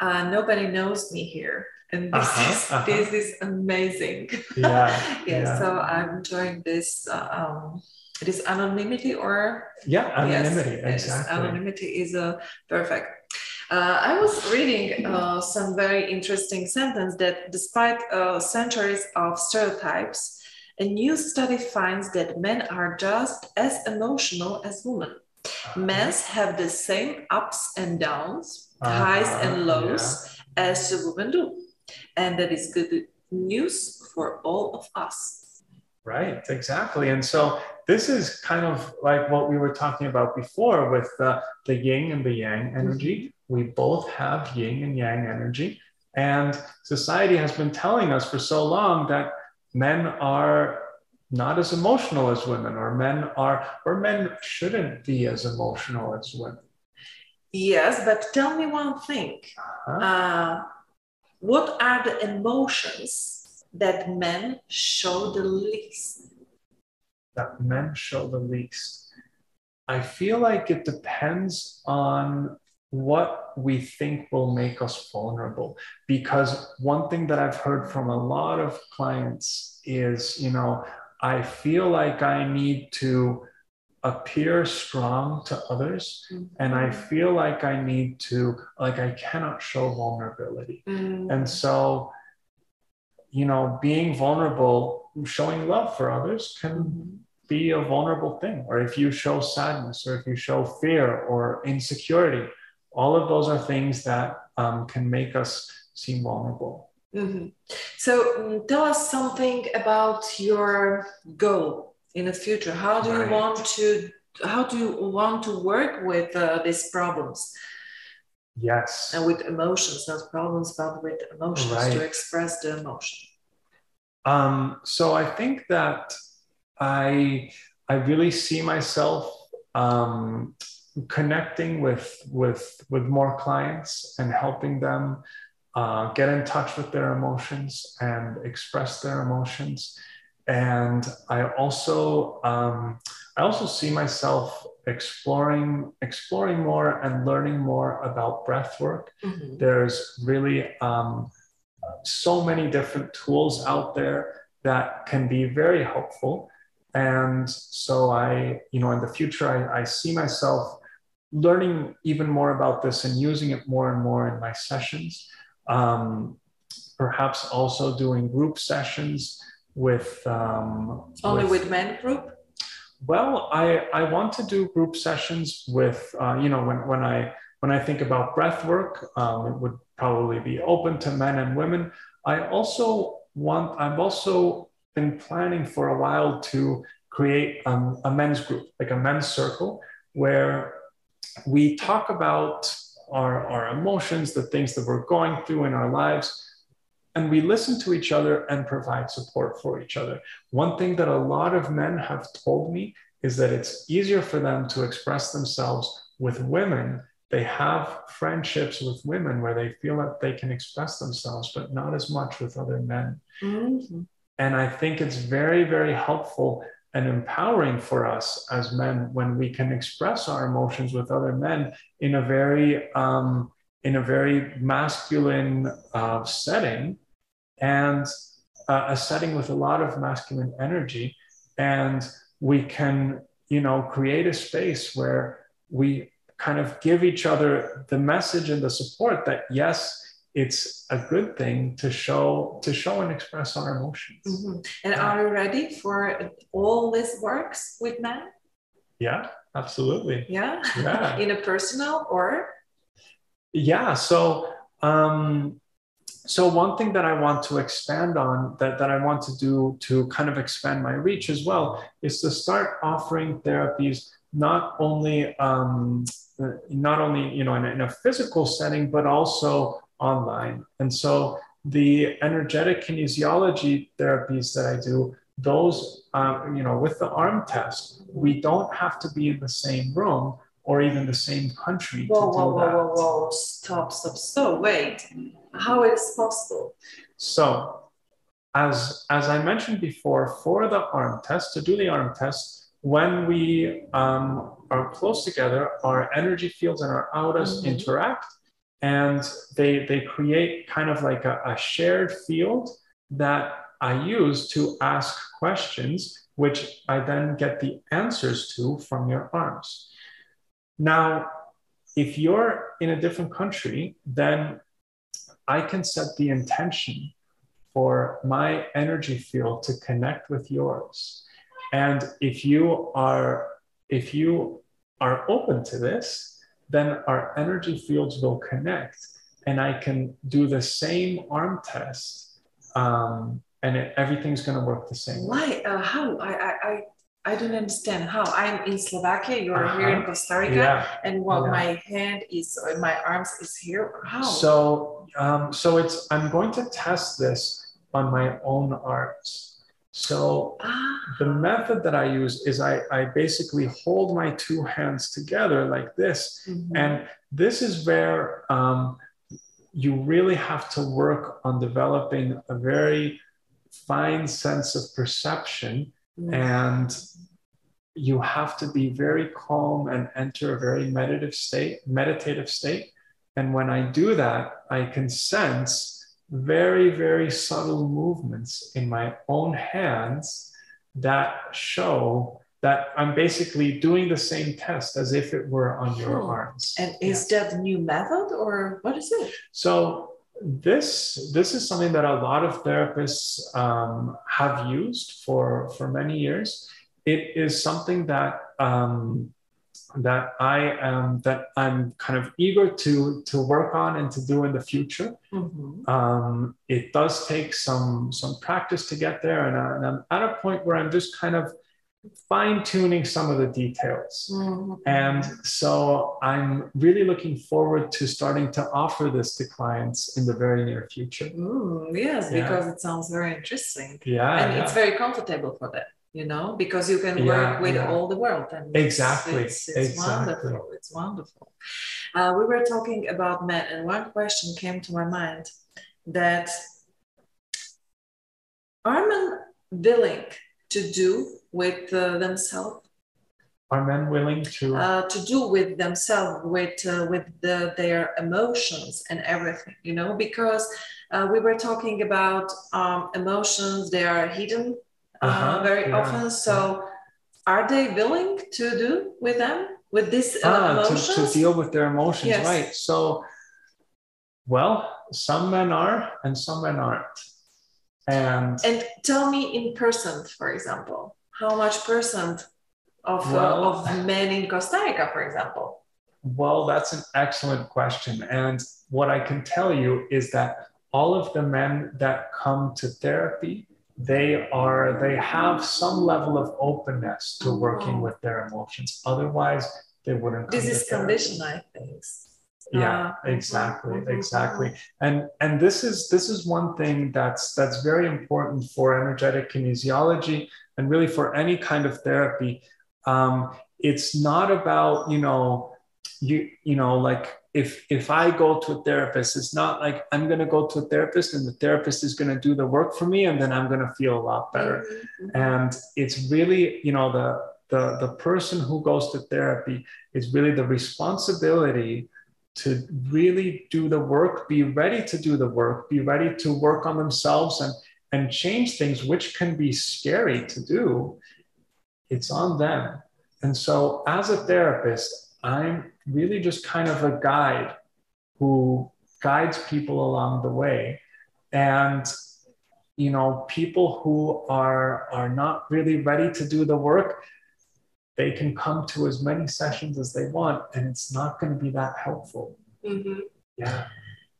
uh, nobody knows me here, and this Uh-huh, is uh-huh. this is amazing. Yeah, yeah, yeah. So I'm enjoying this. Uh, um, this anonymity or Yeah, anonymity, yes, exactly. anonymity is uh, perfect. Uh, I was reading uh, some very interesting sentence that despite uh, centuries of stereotypes, a new study finds that men are just as emotional as women. Uh-huh. Men have the same ups and downs, uh-huh. highs Uh-huh, and lows as the women do. And that is good news for all of us. Right, exactly. And so this is kind of like what we were talking about before with the, the yin and the yang mm-hmm. energy. We both have yin and yang energy. And society has been telling us for so long that men are not as emotional as women, or men are, or men shouldn't be as emotional as women. Yes, but tell me one thing. Uh-huh. Uh, what are the emotions that men show the least? that men show the least? I feel like it depends on what we think will make us vulnerable. Because one thing that I've heard from a lot of clients is, you know, I feel like I need to appear strong to others and I feel like I need to, like, I cannot show vulnerability. Mm, And so, you know, being vulnerable, showing love for others can mhm. be a vulnerable thing. Or if you show sadness, or if you show fear or insecurity, all of those are things that um, can make us seem vulnerable. Mhm. So mm, tell us something about your goal in the future. How do you want to? How do you want to work with uh, these problems Yes. and with emotions, not problems, but with emotions to express the emotion? Um, so I think that I I really see myself um, connecting with with with more clients and helping them uh, get in touch with their emotions and express their emotions. And I also um, I also see myself exploring exploring more and learning more about breath work. Mm-hmm. There's really um, so many different tools out there that can be very helpful. And so I, you know, in the future, I, I see myself learning even more about this and using it more and more in my sessions. Um, perhaps also doing group sessions with um, only with, with men group. Well, I I want to do group sessions with uh, you know when when I when I think about breath work, um, it would probably be open to men and women. I also want I've also been planning for a while to create um, a men's group, like a men's circle, where we talk about our, our emotions, the things that we're going through in our lives, and we listen to each other and provide support for each other. One thing that a lot of men have told me is that it's easier for them to express themselves with women. They have friendships with women where they feel that they can express themselves, but not as much with other men. Mm-hmm. And I think it's very, very helpful and empowering for us as men when we can express our emotions with other men in a very um, in a very masculine uh, setting and uh, a setting with a lot of masculine energy. And we can you know create a space where we kind of give each other the message and the support that yes it's a good thing to show to show and express our emotions. Mm-hmm. and are you ready for all this works with men? Yeah absolutely. Yeah? Yeah. In a personal or? Yeah so um so one thing that i want to expand on that, that i want to do to kind of expand my reach as well is to start offering therapies not only um, not only you know in in a physical setting but also online. And so the energetic kinesiology therapies that I do, those, um, you know, with the arm test, we don't have to be in the same room or even the same country whoa, to do whoa, that. Whoa, whoa, whoa, stop, stop, stop, wait. How is possible? So, as, as I mentioned before, for the arm test, to do the arm test, when we um, are close together, our energy fields and our auras mm-hmm. interact and they they create kind of like a, a shared field that I use to ask questions, which I then get the answers to from your arms. Now, if you're in a different country, then I can set the intention for my energy field to connect with yours. And if you are if you are open to this, then our energy fields will connect and I can do the same arm test um, and it, everything's going to work the same Why? Uh, how? I, I, I, I don't understand how. I'm in Slovakia, you're uh-huh. here in Costa Rica, yeah. and while yeah. my hand is, uh, my arms is here. How? So, um, so it's, I'm going to test this on my own arms. So ah. the method that I use is I, I basically hold my two hands together like this. Mm-hmm. And this is where um, you really have to work on developing a very fine sense of perception. Mm-hmm. And you have to be very calm and enter a very meditative state, meditative state. And when I do that, I can sense very, very subtle movements in my own hands that show that I'm basically doing the same test as if it were on your hmm. arms. And is yeah. that a new method or what is it? So this this is something that a lot of therapists um, have used for for many years. It is something that um, that I am that I'm kind of eager to to work on and to do in the future. Mm-hmm. Um, it does take some some practice to get there, and, I, and I'm at a point where I'm just kind of fine tuning some of the details. Mm-hmm. And so I'm really looking forward to starting to offer this to clients in the very near future. Ooh, yes, yeah. because it sounds very interesting. Yeah. And yeah. it's very comfortable for them. You know, because you can Yeah, work with yeah. all the world. And it's- Exactly, It's, it's exactly. wonderful. It's wonderful. Uh, we were talking about men, and one question came to my mind that are men willing to do with uh, themselves Are men willing to? uh, to do with themselves, with uh, with the, their emotions and everything, you know, because uh, we were talking about um, emotions; they are hidden uh, Uh-huh, very yeah, often. So, are they willing to do with them with these uh, ah, to, emotions? to deal with their emotions, Yes. right? So, well, some men are and some men aren't. And and tell me in percent, for example, how much percent of Well- uh, of men in Costa Rica, for example? Well, that's an excellent question. And what I can tell you is that all of the men that come to therapy, they are they have some level of openness to working with their emotions. Otherwise, they wouldn't. This is condition, I think. Yeah, Uh, exactly, mhm, exactly. And and this is this is one thing that's that's very important for energetic kinesiology and really for any kind of therapy. Um, it's not about you know you you know like if if I go to a therapist, it's not like I'm gonna go to a therapist and the therapist is gonna do the work for me and then I'm gonna feel a lot better. Mhm, mhm. and it's really you know the the the person who goes to therapy is really the responsibility to really do the work be ready to do the work be ready to work on themselves and and change things which can be scary to do. It's on them. And so as a therapist i'm really just kind of a guide who guides people along the way. And you know people who are are not really ready to do the work they can come to as many sessions as they want and it's not going to be that helpful. Mhm. yeah.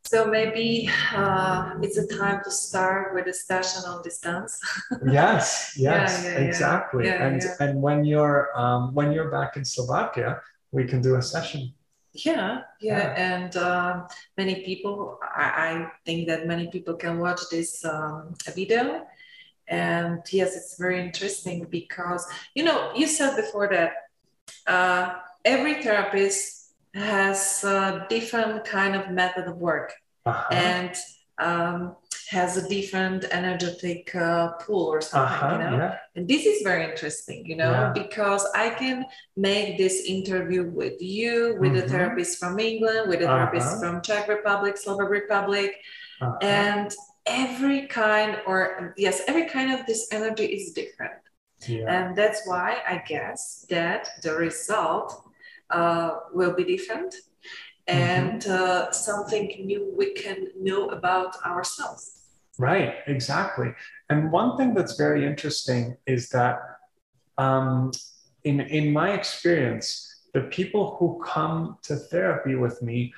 So maybe uh, it's a time to start with a session on distance. yes yes Yeah, yeah, exactly. Yeah, and and when you're um, when you're back in slovakia we can do a session Yeah, yeah, Yeah. and um, many people. I, I think that many people can watch this um, video, and yes, it's very interesting because you know you said before that uh, every therapist has a different kind of method of work uh-huh. and um, has a different energetic uh, pool or something. uh-huh. You know, yeah and this is very interesting, you know, Yeah. because I can make this interview with you, with a Mhm. therapist from England, with a therapist Uh-huh. from Czech Republic, Slovak Republic, uh-huh. and every kind or yes, every kind of this energy is different. yeah And that's why I guess that the result uh, will be different and uh, something new we can know about ourselves. Right, exactly. And one thing that's very interesting is that um, in, in my experience, the people who come to therapy with me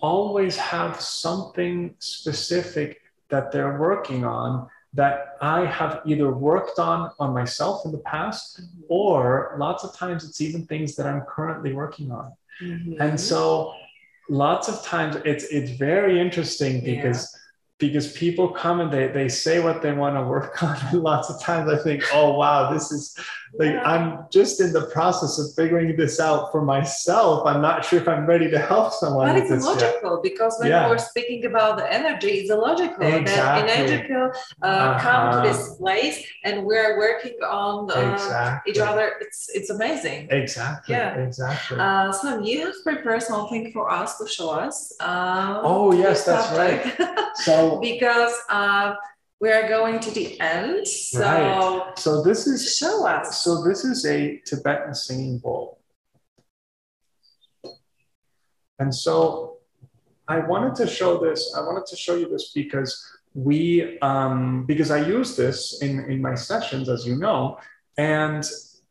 always have something specific that they're working on that I have either worked on on myself in the past, or lots of times it's even things that I'm currently working on. Mhm. And so lots of times it's it's very interesting Yeah. Because people come and they, they say what they want to work on and lots of times i think oh wow this is like i'm just in the process of figuring this out for myself i'm not sure if i'm ready to help someone But it's this yet. logical because when Yeah. we're speaking about the energy, it's illogical that Exactly. energy uh, come to Uh-huh. this place and we're working on uh, exactly each other. It's it's amazing. exactly Yeah. exactly Uh, so you have prepared something for us to show us. Uh, Oh, yes, that's topic. so because uh, we are going to the end. So Right. so this is show us. So this is a Tibetan singing bowl. And so I wanted to show this, I wanted to show you this because we, um, because I use this in, in my sessions, as you know, and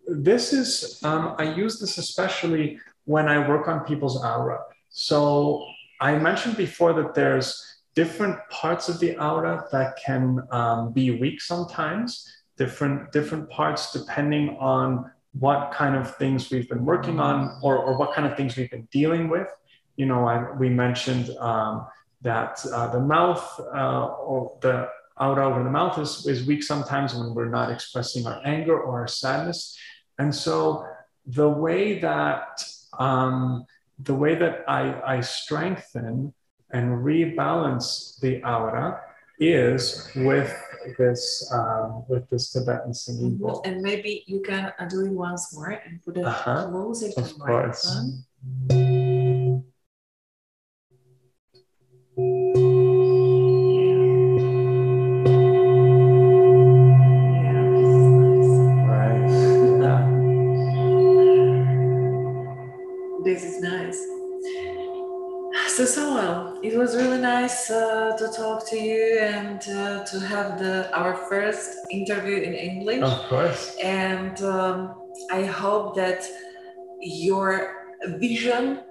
this is, um, I use this especially when I work on people's aura. So I mentioned before that there's different parts of the aura that can um, be weak sometimes different different parts depending on what kind of things we've been working on or, or what kind of things we've been dealing with you know I, we mentioned um, that uh, the mouth uh, or the out over the mouth is, is weak sometimes when we're not expressing our anger or our sadness. And so the way that um, the way that I, I strengthen and rebalance the aura is with this um, with this Tibetan singing bowl. And maybe you can do it once more and put it uh-huh. closer to of course. Of course. And um, I hope that your vision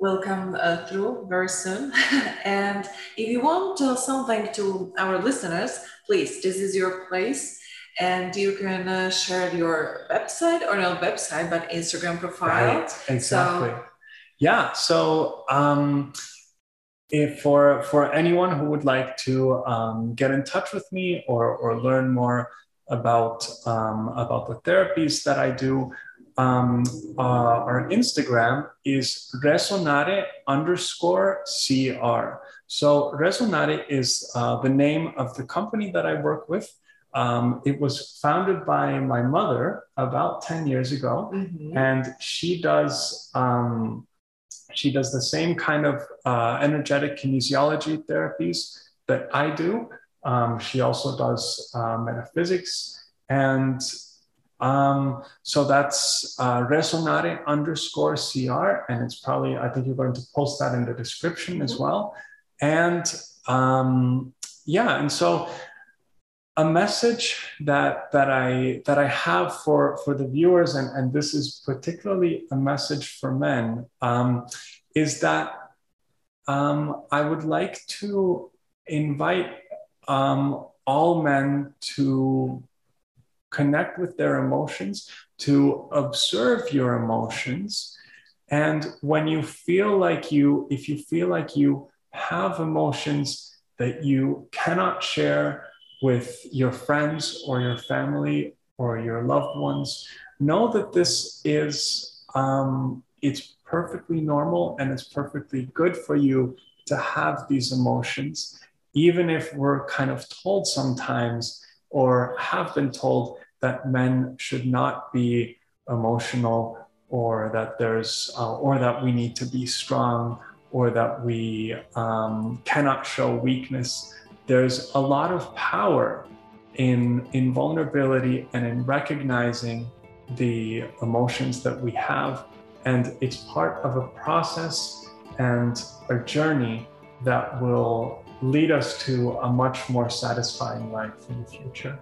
will come uh, through very soon. and if you want uh, something to our listeners, please, this is your place. And you can uh, share your website or not website, but Instagram profile. Right, exactly. So, yeah, so um, if for for anyone who would like to um, get in touch with me or or learn more about um, about the therapies that I do, um, uh, our Instagram is resonare underscore cr. So resonare is uh, the name of the company that I work with. Um, it was founded by my mother about 10 years ago, mm-hmm. and she does um, she does the same kind of uh, energetic kinesiology therapies that I do. Um, she also does uh, metaphysics. And um, so that's uh, resonare underscore CR. And it's probably, I think you're going to post that in the description as well. And um, yeah, and so a message that that I that I have for for the viewers, and, and this is particularly a message for men, um, is that um, I would like to invite um, all men to connect with their emotions, to observe your emotions, and when you feel like you, if you feel like you have emotions that you cannot share with your friends or your family or your loved ones, know that this is um, it's perfectly normal and it's perfectly good for you to have these emotions, even if we're kind of told sometimes or have been told that men should not be emotional or that there's uh, or that we need to be strong or that we um, cannot show weakness there's a lot of power in, in vulnerability and in recognizing the emotions that we have. And it's part of a process and a journey that will lead us to a much more satisfying life in the future.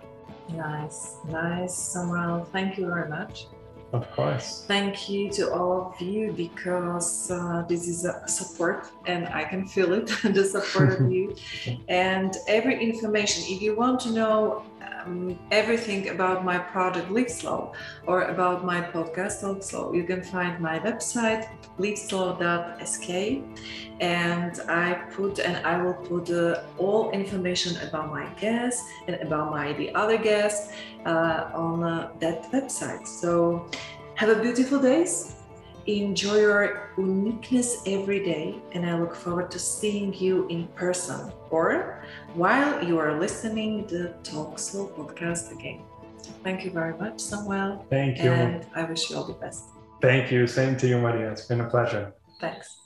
Nice, nice, Samuel. Thank you very much. Of course. Thank you to all of you because uh, this is a support and I can feel it, the support of you. And every information, if you want to know um, everything about my project Live or about my podcast also, you can find my website liveslow.sk and I put and I will put uh, all information about my guests and about my the other guests uh, on uh, that website. So have a beautiful days. Enjoy your uniqueness every day, and I look forward to seeing you in person or while you are listening the Talk Slow podcast again. Thank you very much, Samuel. Thank you. And I wish you all the best. Thank you. Same to you, Maria. It's been a pleasure. Thanks.